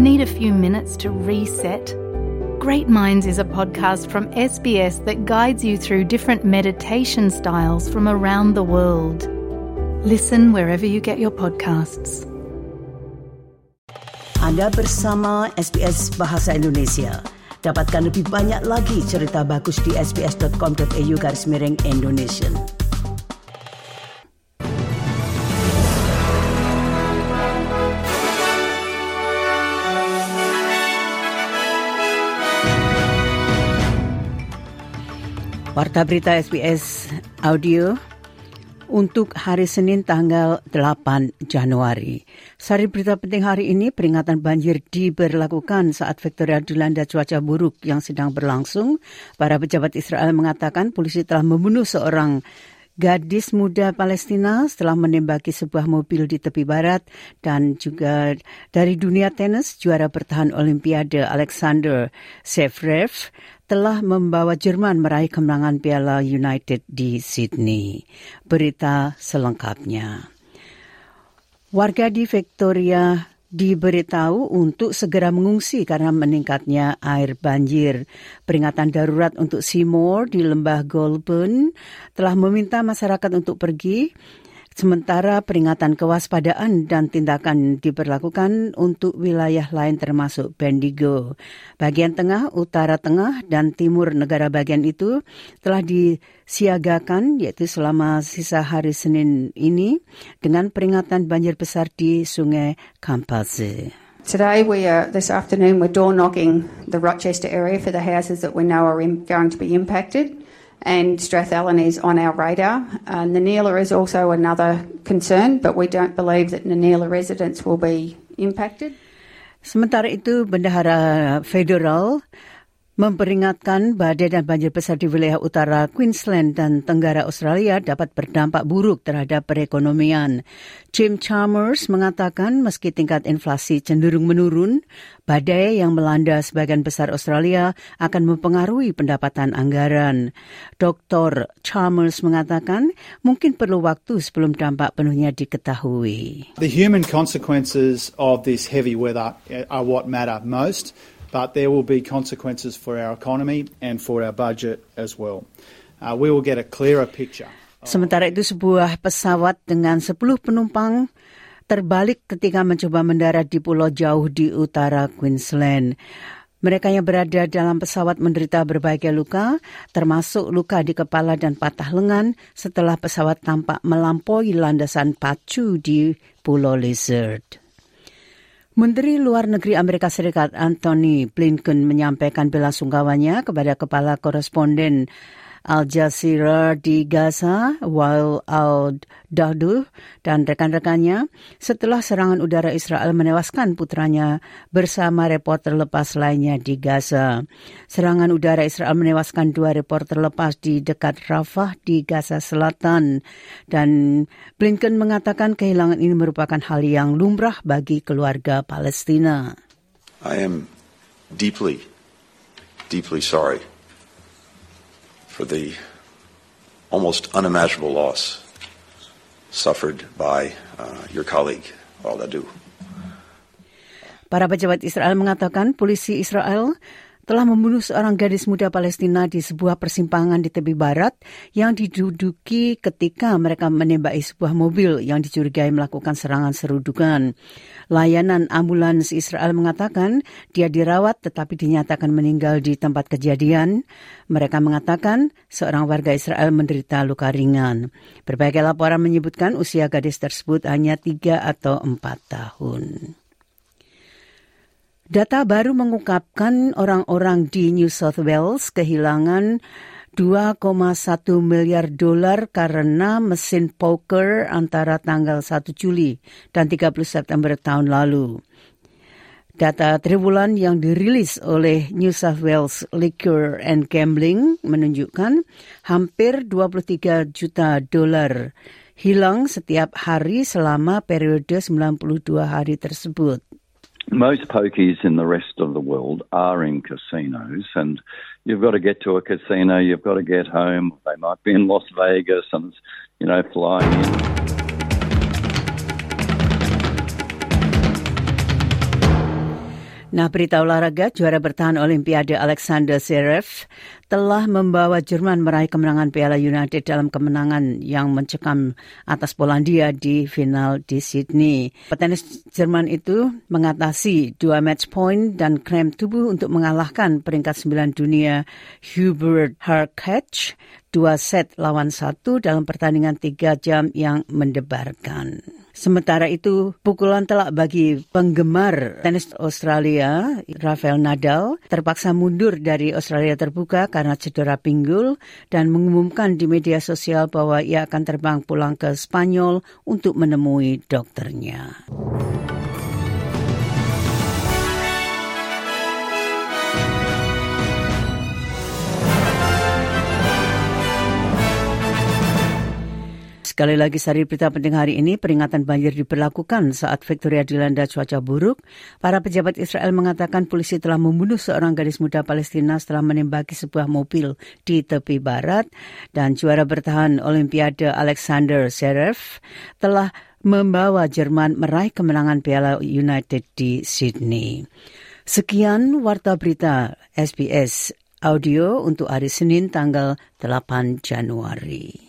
Need a few minutes to reset? Great Minds is a podcast from SBS that guides you through different meditation styles from around the world. Listen wherever you get your podcasts. Anda bersama SBS Bahasa Indonesia. Dapatkan lebih banyak lagi cerita bagus di sbs.com.au garis miring Indonesia. Warta berita SBS Audio untuk hari Senin tanggal 8 Januari. Sari berita penting hari ini peringatan banjir diberlakukan saat Victoria dilanda cuaca buruk yang sedang berlangsung. Para pejabat Israel mengatakan polisi telah membunuh seorang gadis muda Palestina setelah menembaki sebuah mobil di tepi barat dan juga dari dunia tenis juara bertahan Olimpiade Alexander Zverev telah membawa Jerman meraih kemenangan Piala United di Sydney. Berita selengkapnya. Warga di Victoria diberitahu untuk segera mengungsi karena meningkatnya air banjir. Peringatan darurat untuk Seymour di lembah Goulburn telah meminta masyarakat untuk pergi Sementara peringatan kewaspadaan dan tindakan diberlakukan untuk wilayah lain termasuk Bendigo. Bagian tengah, utara tengah, dan timur negara bagian itu telah disiagakan yaitu selama sisa hari Senin ini dengan peringatan banjir besar di Sungai Kampase. Today, we are this afternoon, we're door knocking the Rochester area for the houses that we know are in, going to be impacted. And Strathallan is on our radar. Uh, is also another concern, but we don't believe that Nanila residents will be impacted. Sementara itu, Bendahara Federal memperingatkan badai dan banjir besar di wilayah utara Queensland dan Tenggara Australia dapat berdampak buruk terhadap perekonomian. Jim Chalmers mengatakan meski tingkat inflasi cenderung menurun, badai yang melanda sebagian besar Australia akan mempengaruhi pendapatan anggaran. Dr. Chalmers mengatakan mungkin perlu waktu sebelum dampak penuhnya diketahui. The human consequences of this heavy weather are what matter most. But there will be consequences for our economy and for our budget as well. Uh, we will get a clearer picture. Sementara itu sebuah pesawat dengan 10 penumpang terbalik ketika mencoba mendarat di pulau jauh di utara Queensland. Mereka yang berada dalam pesawat menderita berbagai luka, termasuk luka di kepala dan patah lengan setelah pesawat tampak melampaui landasan pacu di Pulau Lizard. Menteri Luar Negeri Amerika Serikat Anthony Blinken menyampaikan bela sungkawanya kepada kepala koresponden Al Jazeera di Gaza, Wael al-Dahduh dan rekan-rekannya setelah serangan udara Israel menewaskan putranya bersama reporter lepas lainnya di Gaza. Serangan udara Israel menewaskan dua reporter lepas di dekat Rafah di Gaza Selatan dan Blinken mengatakan kehilangan ini merupakan hal yang lumrah bagi keluarga Palestina. I am deeply, deeply sorry for the almost unimaginable loss suffered by uh, your colleague, Al Adu. Para pejabat Israel mengatakan polisi Israel telah membunuh seorang gadis muda Palestina di sebuah persimpangan di tepi barat yang diduduki ketika mereka menembaki sebuah mobil yang dicurigai melakukan serangan serudukan. Layanan ambulans Israel mengatakan dia dirawat tetapi dinyatakan meninggal di tempat kejadian. Mereka mengatakan seorang warga Israel menderita luka ringan. Berbagai laporan menyebutkan usia gadis tersebut hanya tiga atau empat tahun. Data baru mengungkapkan orang-orang di New South Wales kehilangan 2,1 miliar dolar karena mesin poker antara tanggal 1 Juli dan 30 September tahun lalu. Data triwulan yang dirilis oleh New South Wales Liquor and Gambling menunjukkan hampir 23 juta dolar hilang setiap hari selama periode 92 hari tersebut. Most pokies in the rest of the world are in casinos, and you've got to get to a casino, you've got to get home. They might be in Las Vegas and, you know, flying in. Nah, berita olahraga juara bertahan Olimpiade Alexander Zverev telah membawa Jerman meraih kemenangan Piala United dalam kemenangan yang mencekam atas Polandia di final di Sydney. Petenis Jerman itu mengatasi dua match point dan krem tubuh untuk mengalahkan peringkat 9 dunia Hubert Hurkacz dua set lawan satu dalam pertandingan tiga jam yang mendebarkan. Sementara itu, pukulan telak bagi penggemar tenis Australia, Rafael Nadal, terpaksa mundur dari Australia terbuka karena cedera pinggul dan mengumumkan di media sosial bahwa ia akan terbang pulang ke Spanyol untuk menemui dokternya. Sekali lagi sari berita penting hari ini, peringatan banjir diberlakukan saat Victoria dilanda cuaca buruk. Para pejabat Israel mengatakan polisi telah membunuh seorang gadis muda Palestina setelah menembaki sebuah mobil di tepi barat. Dan juara bertahan Olimpiade Alexander Zverev telah membawa Jerman meraih kemenangan Piala United di Sydney. Sekian Warta Berita SBS Audio untuk hari Senin tanggal 8 Januari.